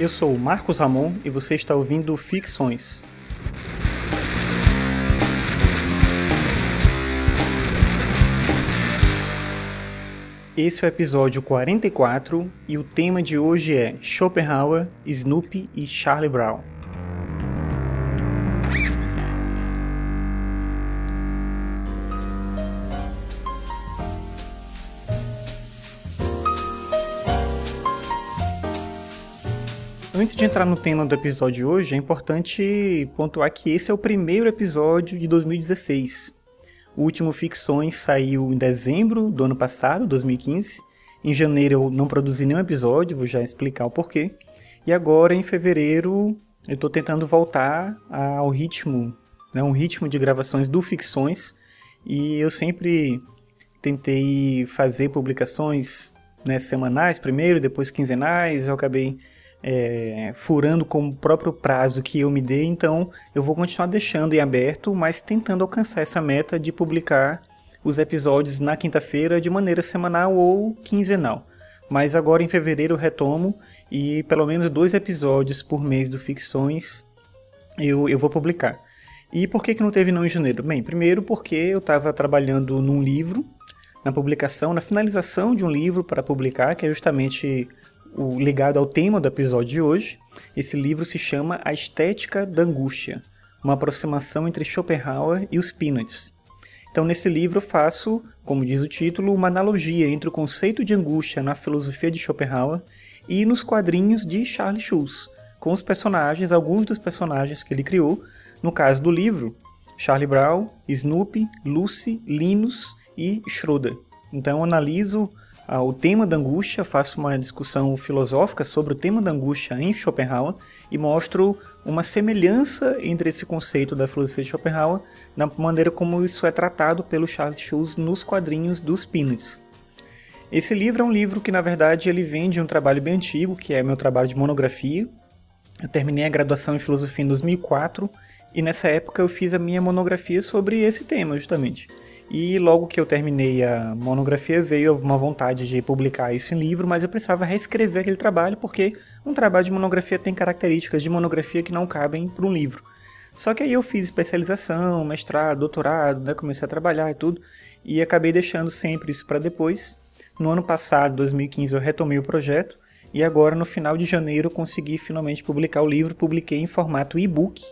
Eu sou o Marcos Ramon e você está ouvindo Ficções. Esse é o episódio 44 e o tema de hoje é Schopenhauer, Snoopy e Charlie Brown. Antes de entrar no tema do episódio de hoje, é importante pontuar que esse é o primeiro episódio de 2016. O último Ficções saiu em dezembro do ano passado, 2015. Em janeiro eu não produzi nenhum episódio, vou já explicar o porquê. E agora, em fevereiro, eu estou tentando voltar ao ritmo, né, um ritmo de gravações do Ficções. E eu sempre tentei fazer publicações né, semanais primeiro, depois quinzenais. Eu acabei é, furando com o próprio prazo que eu me dei, então eu vou continuar deixando em aberto, mas tentando alcançar essa meta de publicar os episódios na quinta-feira de maneira semanal ou quinzenal. Mas agora em fevereiro eu retomo e pelo menos dois episódios por mês do Ficções eu, eu vou publicar. E por que, que não teve não em janeiro? Bem, primeiro porque eu estava trabalhando num livro, na publicação, na finalização de um livro para publicar, que é justamente o, ligado ao tema do episódio de hoje. Esse livro se chama A Estética da Angústia, uma aproximação entre Schopenhauer e os Peanuts. Então, nesse livro, faço, como diz o título, uma analogia entre o conceito de angústia na filosofia de Schopenhauer e nos quadrinhos de Charles Schulz, com os personagens, alguns dos personagens que ele criou. No caso do livro, Charlie Brown, Snoopy, Lucy, Linus e Schroeder. Então, eu analiso o tema da angústia, faço uma discussão filosófica sobre o tema da angústia em Schopenhauer e mostro uma semelhança entre esse conceito da filosofia de Schopenhauer na maneira como isso é tratado pelo Charles Schulz nos quadrinhos dos Peanuts. Esse livro é um livro que, na verdade, ele vem de um trabalho bem antigo, que é meu trabalho de monografia. Eu terminei a graduação em filosofia em 2004 e nessa época eu fiz a minha monografia sobre esse tema, justamente. E logo que eu terminei a monografia, veio uma vontade de publicar isso em livro, mas eu precisava reescrever aquele trabalho, porque um trabalho de monografia tem características de monografia que não cabem para um livro. Só que aí eu fiz especialização, mestrado, doutorado, né, comecei a trabalhar e tudo, e acabei deixando sempre isso para depois. No ano passado, 2015, eu retomei o projeto, e agora no final de janeiro consegui finalmente publicar o livro, publiquei em formato e-book,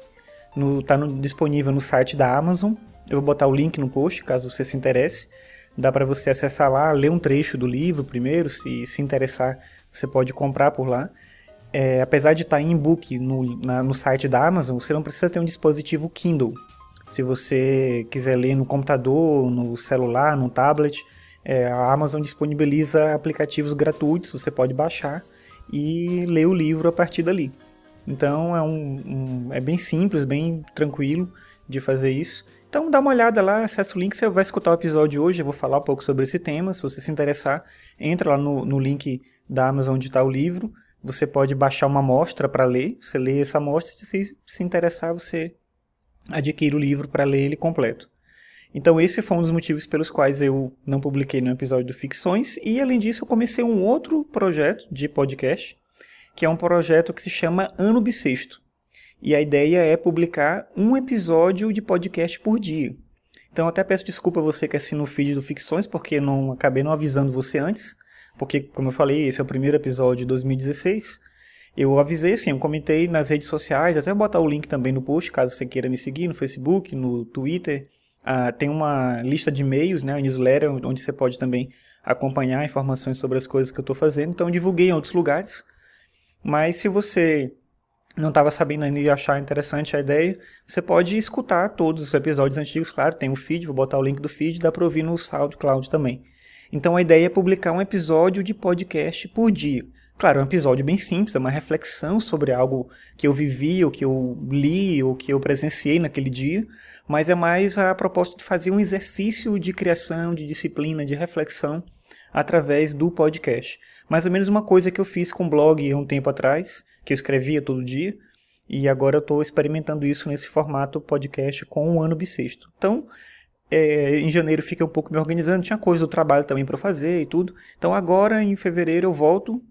está disponível no site da Amazon, eu vou botar o link no post, caso você se interesse. Dá para você acessar lá, ler um trecho do livro primeiro, se se interessar, você pode comprar por lá. É, apesar de estar em e-book no, no site da Amazon, você não precisa ter um dispositivo Kindle. Se você quiser ler no computador, no celular, no tablet, é, a Amazon disponibiliza aplicativos gratuitos, você pode baixar e ler o livro a partir dali. Então é, um, um, é bem simples, bem tranquilo de fazer isso. Então dá uma olhada lá, acessa o link, você vai escutar o episódio hoje, eu vou falar um pouco sobre esse tema, se você se interessar, entra lá no, no link da Amazon onde está o livro, você pode baixar uma amostra para ler, você lê essa amostra, se se interessar você adquire o livro para ler ele completo. Então esse foi um dos motivos pelos quais eu não publiquei no episódio do Ficções, e além disso eu comecei um outro projeto de podcast, que é um projeto que se chama Ano Bissexto. E a ideia é publicar um episódio de podcast por dia. Então até peço desculpa a você que assina o feed do Ficções, porque não acabei não avisando você antes, porque como eu falei, esse é o primeiro episódio de 2016. Eu avisei assim, eu comentei nas redes sociais, até botar o link também no post, caso você queira me seguir no Facebook, no Twitter. Ah, tem uma lista de e-mails, né, um newsletter, onde você pode também acompanhar informações sobre as coisas que eu estou fazendo. Então divulguei em outros lugares. Mas se você não estava sabendo ainda e achar interessante a ideia, você pode escutar todos os episódios antigos, claro, tem o feed, vou botar o link do feed, dá para ouvir no SoundCloud também. Então a ideia é publicar um episódio de podcast por dia. Claro, é um episódio bem simples, é uma reflexão sobre algo que eu vivi, ou que eu li, ou que eu presenciei naquele dia, mas é mais a proposta de fazer um exercício de criação, de disciplina, de reflexão através do podcast. Mais ou menos uma coisa que eu fiz com o blog um tempo atrás, que eu escrevia todo dia, e agora eu estou experimentando isso nesse formato podcast com o ano bissexto. Então, é, em janeiro fiquei um pouco me organizando, tinha coisa do trabalho também para fazer e tudo. Então agora em fevereiro eu volto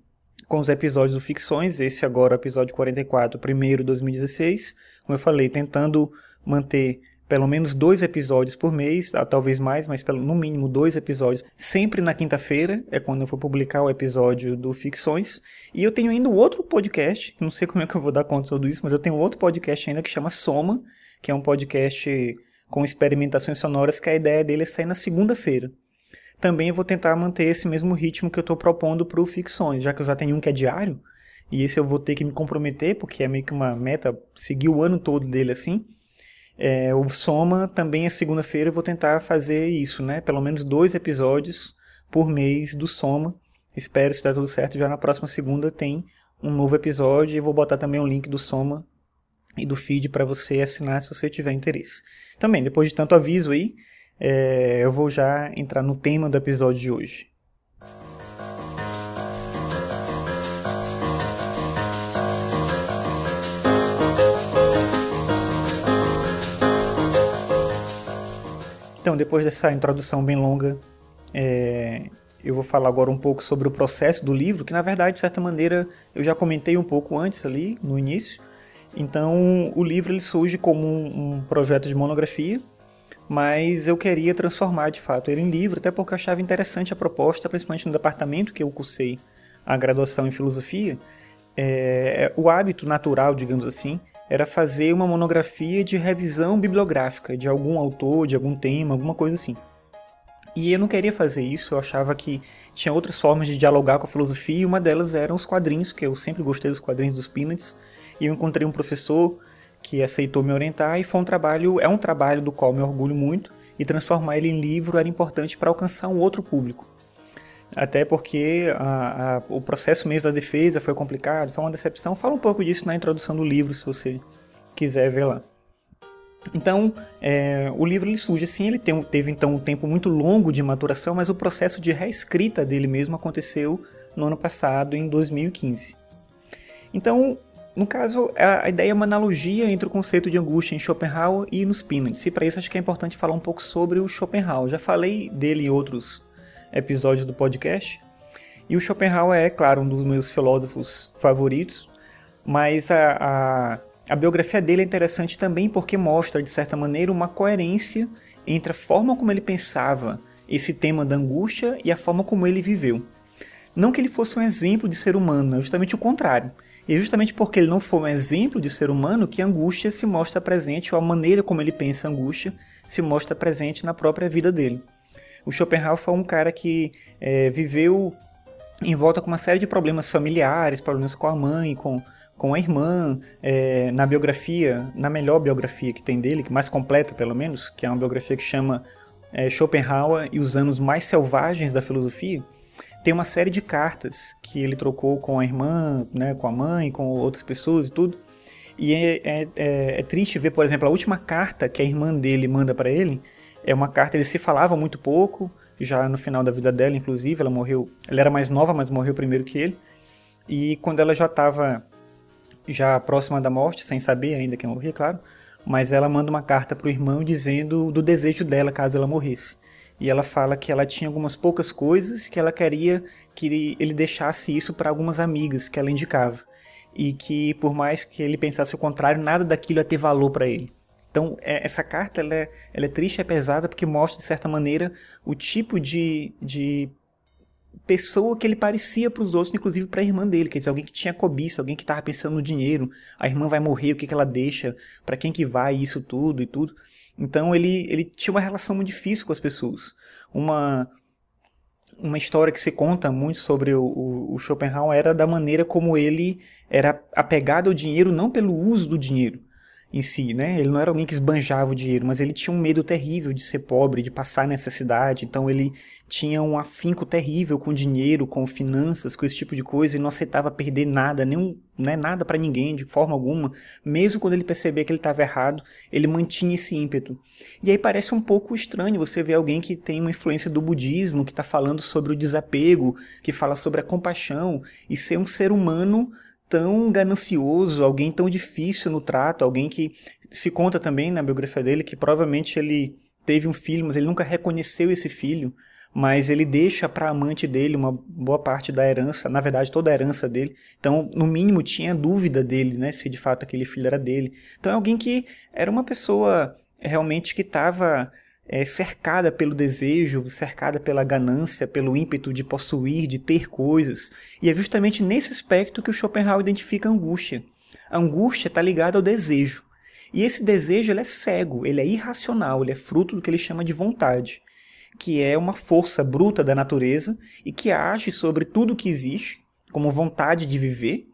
com os episódios do Ficções, esse agora episódio 44, primeiro 2016, como eu falei, tentando manter pelo menos dois episódios por mês, ah, talvez mais, mas pelo, no mínimo dois episódios, sempre na quinta-feira, é quando eu for publicar o episódio do Ficções. E eu tenho ainda outro podcast, não sei como é que eu vou dar conta de tudo isso, mas eu tenho outro podcast ainda que chama Soma, que é um podcast com experimentações sonoras, que a ideia dele é sair na segunda-feira. Também eu vou tentar manter esse mesmo ritmo que eu estou propondo para o Ficções, já que eu já tenho um que é diário, e esse eu vou ter que me comprometer, porque é meio que uma meta, seguir o ano todo dele assim. É, o Soma também é segunda-feira, eu vou tentar fazer isso, né? Pelo menos dois episódios por mês do Soma. Espero se der tudo certo. Já na próxima segunda tem um novo episódio e vou botar também o link do Soma e do feed para você assinar se você tiver interesse. Também, depois de tanto aviso aí, é, eu vou já entrar no tema do episódio de hoje. Então, depois dessa introdução bem longa, é, eu vou falar agora um pouco sobre o processo do livro, que na verdade, de certa maneira, eu já comentei um pouco antes ali, no início. Então, o livro ele surge como um, um projeto de monografia, mas eu queria transformar de fato ele em livro, até porque eu achava interessante a proposta, principalmente no departamento que eu cursei a graduação em filosofia. É, o hábito natural, digamos assim, era fazer uma monografia de revisão bibliográfica de algum autor, de algum tema, alguma coisa assim. E eu não queria fazer isso, eu achava que tinha outras formas de dialogar com a filosofia, e uma delas eram os quadrinhos, que eu sempre gostei dos quadrinhos dos Peanuts, e eu encontrei um professor que aceitou me orientar, e foi um trabalho, é um trabalho do qual me orgulho muito, e transformar ele em livro era importante para alcançar um outro público. Até porque a, a, o processo mesmo da defesa foi complicado, foi uma decepção. Fala um pouco disso na introdução do livro, se você quiser ver lá. Então, é, o livro ele surge assim, ele tem, teve então um tempo muito longo de maturação, mas o processo de reescrita dele mesmo aconteceu no ano passado, em 2015. Então, no caso, a, ideia é uma analogia entre o conceito de angústia em Schopenhauer e nos Peanuts, e para isso acho que é importante falar um pouco sobre o Schopenhauer. Já falei dele em outros episódios do podcast. E o Schopenhauer é, claro, um dos meus filósofos favoritos, mas a, a, a biografia dele é interessante também porque mostra, de certa maneira, uma coerência entre a forma como ele pensava esse tema da angústia e a forma como ele viveu. Não que ele fosse um exemplo de ser humano, é justamente o contrário. E é justamente porque ele não foi um exemplo de ser humano que a angústia se mostra presente, ou a maneira como ele pensa a angústia se mostra presente na própria vida dele. O Schopenhauer foi um cara que é, viveu em volta com uma série de problemas familiares, problemas com a mãe, com, com a irmã. É, na biografia, na melhor biografia que tem dele, que mais completa pelo menos, que é uma biografia que chama é, Schopenhauer e os anos mais selvagens da filosofia, tem uma série de cartas que ele trocou com a irmã, né, com a mãe, com outras pessoas e tudo. E é, é, é, é triste ver, por exemplo, a última carta que a irmã dele manda para ele é uma carta, eles se falavam muito pouco, já no final da vida dela, inclusive, ela morreu, ela era mais nova, mas morreu primeiro que ele. E quando ela já estava já próxima da morte, sem saber ainda que morria, claro, mas ela manda uma carta para o irmão dizendo do desejo dela caso ela morresse. E ela fala que ela tinha algumas poucas coisas que ela queria que ele deixasse isso para algumas amigas que ela indicava. E que por mais que ele pensasse o contrário, nada daquilo ia ter valor para ele. Então, é, essa carta ela é, ela é triste é pesada porque mostra, de certa maneira, o tipo de, de pessoa que ele parecia para os outros, inclusive para a irmã dele, quer dizer, alguém que tinha cobiça, alguém que estava pensando no dinheiro, a irmã vai morrer, o que, que ela deixa, para quem que vai, isso tudo e tudo. Então ele, ele tinha uma relação muito difícil com as pessoas. Uma, uma história que se conta muito sobre o, o, o Schopenhauer era da maneira como ele era apegado ao dinheiro, não pelo uso do dinheiro, em si, né? Ele não era alguém que esbanjava o dinheiro, mas ele tinha um medo terrível de ser pobre, de passar necessidade. Então ele tinha um afinco terrível com dinheiro, com finanças, com esse tipo de coisa e não aceitava perder nada, nenhum, né, nada para ninguém de forma alguma. Mesmo quando ele percebia que ele estava errado, ele mantinha esse ímpeto. E aí parece um pouco estranho você ver alguém que tem uma influência do budismo, que está falando sobre o desapego, que fala sobre a compaixão e ser um ser humano tão ganancioso, alguém tão difícil no trato, alguém que se conta também na biografia dele que provavelmente ele teve um filho, mas ele nunca reconheceu esse filho, mas ele deixa para a amante dele uma boa parte da herança, na verdade toda a herança dele. Então, no mínimo tinha dúvida dele, né, se de fato aquele filho era dele. Então é alguém que era uma pessoa realmente que estava é, cercada pelo desejo, cercada pela ganância, pelo ímpeto de possuir, de ter coisas. E é justamente nesse aspecto que o Schopenhauer identifica a angústia. A angústia está ligada ao desejo. E esse desejo ele é cego, ele é irracional, ele é fruto do que ele chama de vontade, que é uma força bruta da natureza e que age sobre tudo que existe, como vontade de viver,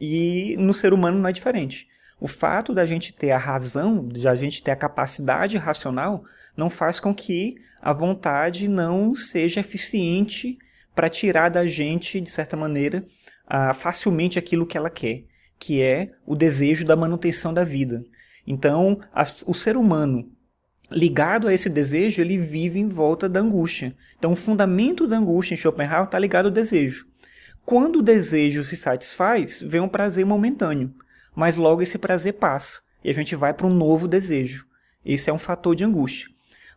e no ser humano não é diferente. O fato da gente ter a razão, de a gente ter a capacidade racional, não faz com que a vontade não seja eficiente para tirar da gente, de certa maneira, facilmente aquilo que ela quer, que é o desejo da manutenção da vida. Então, o ser humano ligado a esse desejo, ele vive em volta da angústia. Então, o fundamento da angústia em Schopenhauer está ligado ao desejo. Quando o desejo se satisfaz, vem um prazer momentâneo, mas logo esse prazer passa e a gente vai para um novo desejo. Esse é um fator de angústia.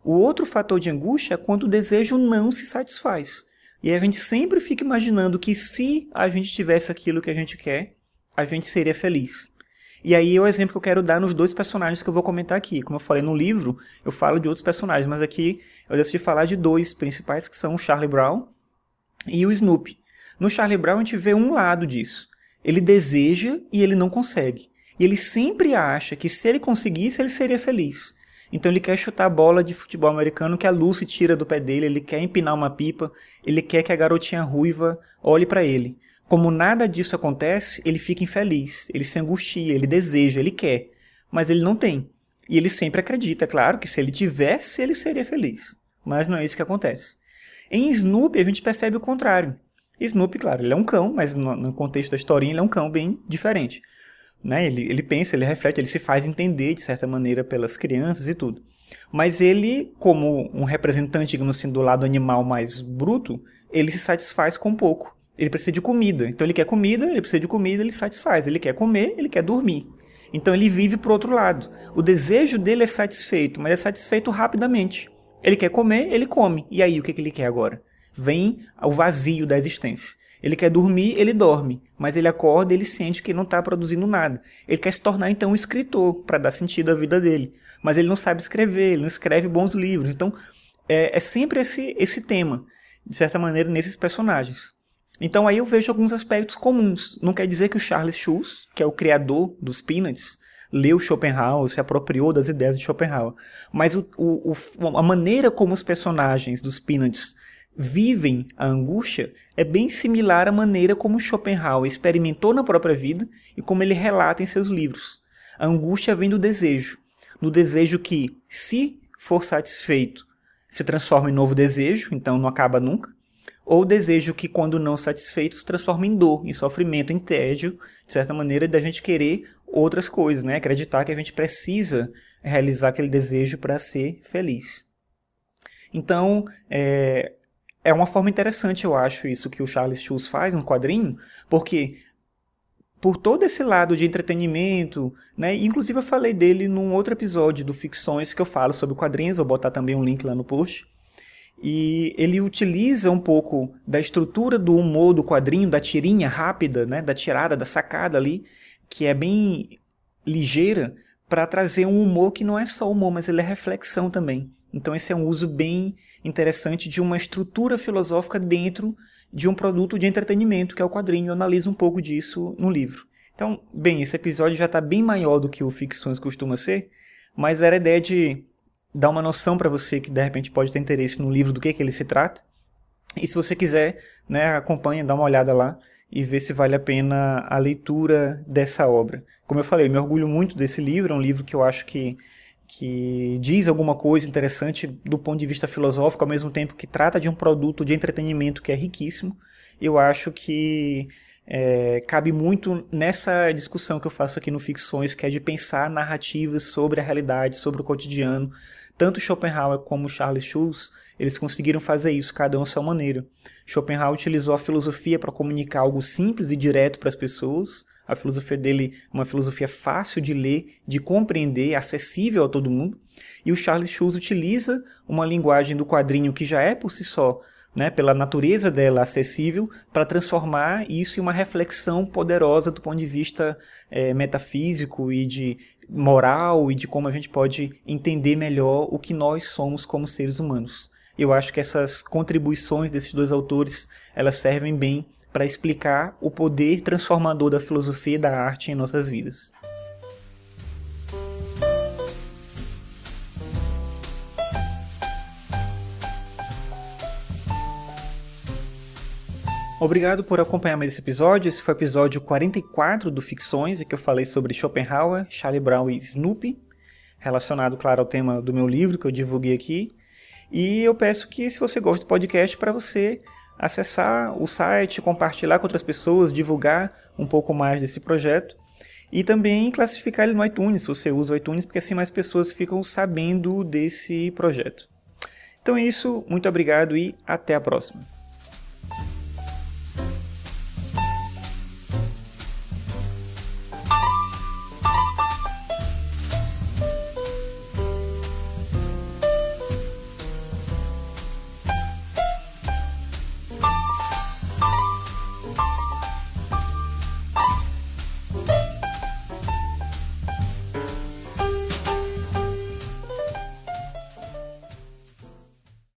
O outro fator de angústia é quando o desejo não se satisfaz. E a gente sempre fica imaginando que se a gente tivesse aquilo que a gente quer, a gente seria feliz. E aí é o exemplo que eu quero dar nos dois personagens que eu vou comentar aqui. Como eu falei no livro, eu falo de outros personagens, mas aqui eu decidi falar de dois principais, que são o Charlie Brown e o Snoopy. No Charlie Brown a gente vê um lado disso. Ele deseja e ele não consegue. E ele sempre acha que se ele conseguisse, ele seria feliz. Então ele quer chutar a bola de futebol americano que a Lucy tira do pé dele, ele quer empinar uma pipa, ele quer que a garotinha ruiva olhe para ele. Como nada disso acontece, ele fica infeliz, ele se angustia, ele deseja, ele quer, mas ele não tem. E ele sempre acredita, é claro, que se ele tivesse, ele seria feliz. Mas não é isso que acontece. Em Snoopy, a gente percebe o contrário. Snoopy, claro, ele é um cão, mas no, contexto da historinha, ele é um cão bem diferente. Né? Ele, ele pensa, ele reflete, ele se faz entender de certa maneira pelas crianças e tudo. Mas ele, como um representante, digamos assim, do lado animal mais bruto, ele se satisfaz com pouco. Ele precisa de comida. Então ele quer comida, ele precisa de comida, ele satisfaz. Ele quer comer, ele quer dormir. Então ele vive por outro lado. O desejo dele é satisfeito, mas é satisfeito rapidamente. Ele quer comer, ele come. E aí, o que, que ele quer agora? Vem o vazio da existência. Ele quer dormir, ele dorme, mas ele acorda ele sente que não está produzindo nada. Ele quer se tornar então um escritor para dar sentido à vida dele, mas ele não sabe escrever, ele não escreve bons livros. Então é, é sempre esse, esse tema, de certa maneira, nesses personagens. Então aí eu vejo alguns aspectos comuns. Não quer dizer que o Charles Schulz, que é o criador dos Peanuts, leu Schopenhauer, se apropriou das ideias de Schopenhauer. Mas o, o, o, a maneira como os personagens dos Peanuts vivem a angústia é bem similar à maneira como Schopenhauer experimentou na própria vida e como ele relata em seus livros. A angústia vem do desejo, do desejo que, se for satisfeito, se transforma em novo desejo, então não acaba nunca, ou o desejo que, quando não satisfeito, se transforma em dor, em sofrimento, em tédio, de certa maneira, da gente querer outras coisas, né? Acreditar que a gente precisa realizar aquele desejo para ser feliz. Então, é, é uma forma interessante, eu acho, isso que o Charles Schulz faz no quadrinho, porque por todo esse lado de entretenimento, né? Inclusive eu falei dele num outro episódio do Ficções que eu falo sobre o quadrinho, vou botar também um link lá no post. E ele utiliza um pouco da estrutura do humor do quadrinho, da tirinha rápida, né, da tirada, da sacada ali, que é bem ligeira, para trazer um humor que não é só humor, mas ele é reflexão também. Então esse é um uso bem interessante de uma estrutura filosófica dentro de um produto de entretenimento, que é o quadrinho. Eu analiso um pouco disso no livro. Então, bem, esse episódio já está bem maior do que o Ficções costuma ser, mas era a ideia de dar uma noção para você que de repente pode ter interesse no livro do que, que ele se trata. E se você quiser, né, acompanha, dá uma olhada lá e vê se vale a pena a leitura dessa obra. Como eu falei, eu me orgulho muito desse livro, é um livro que eu acho que, que diz alguma coisa interessante do ponto de vista filosófico, ao mesmo tempo que trata de um produto de entretenimento que é riquíssimo. Eu acho que é, cabe muito nessa discussão que eu faço aqui no Ficções, que é de pensar narrativas sobre a realidade, sobre o cotidiano, Tanto Schopenhauer como Charles Schulz, eles conseguiram fazer isso, cada um à sua maneira. Schopenhauer utilizou a filosofia para comunicar algo simples e direto para as pessoas. A filosofia dele é uma filosofia fácil de ler, de compreender, acessível a todo mundo. E o Charles Schulz utiliza uma linguagem do quadrinho que já é por si só né, pela natureza dela acessível, para transformar isso em uma reflexão poderosa do ponto de vista é, metafísico e de moral e de como a gente pode entender melhor o que nós somos como seres humanos. Eu acho que essas contribuições desses dois autores elas servem bem para explicar o poder transformador da filosofia e da arte em nossas vidas. Obrigado por acompanhar mais esse episódio. Esse foi o episódio 44 do Ficções, em que eu falei sobre Schopenhauer, Charlie Brown e Snoopy, relacionado, claro, ao tema do meu livro que eu divulguei aqui. E eu peço que, se você gosta do podcast, para você acessar o site, compartilhar com outras pessoas, divulgar um pouco mais desse projeto e também classificar ele no iTunes, se você usa o iTunes, porque assim mais pessoas ficam sabendo desse projeto. Então é isso, muito obrigado e até a próxima.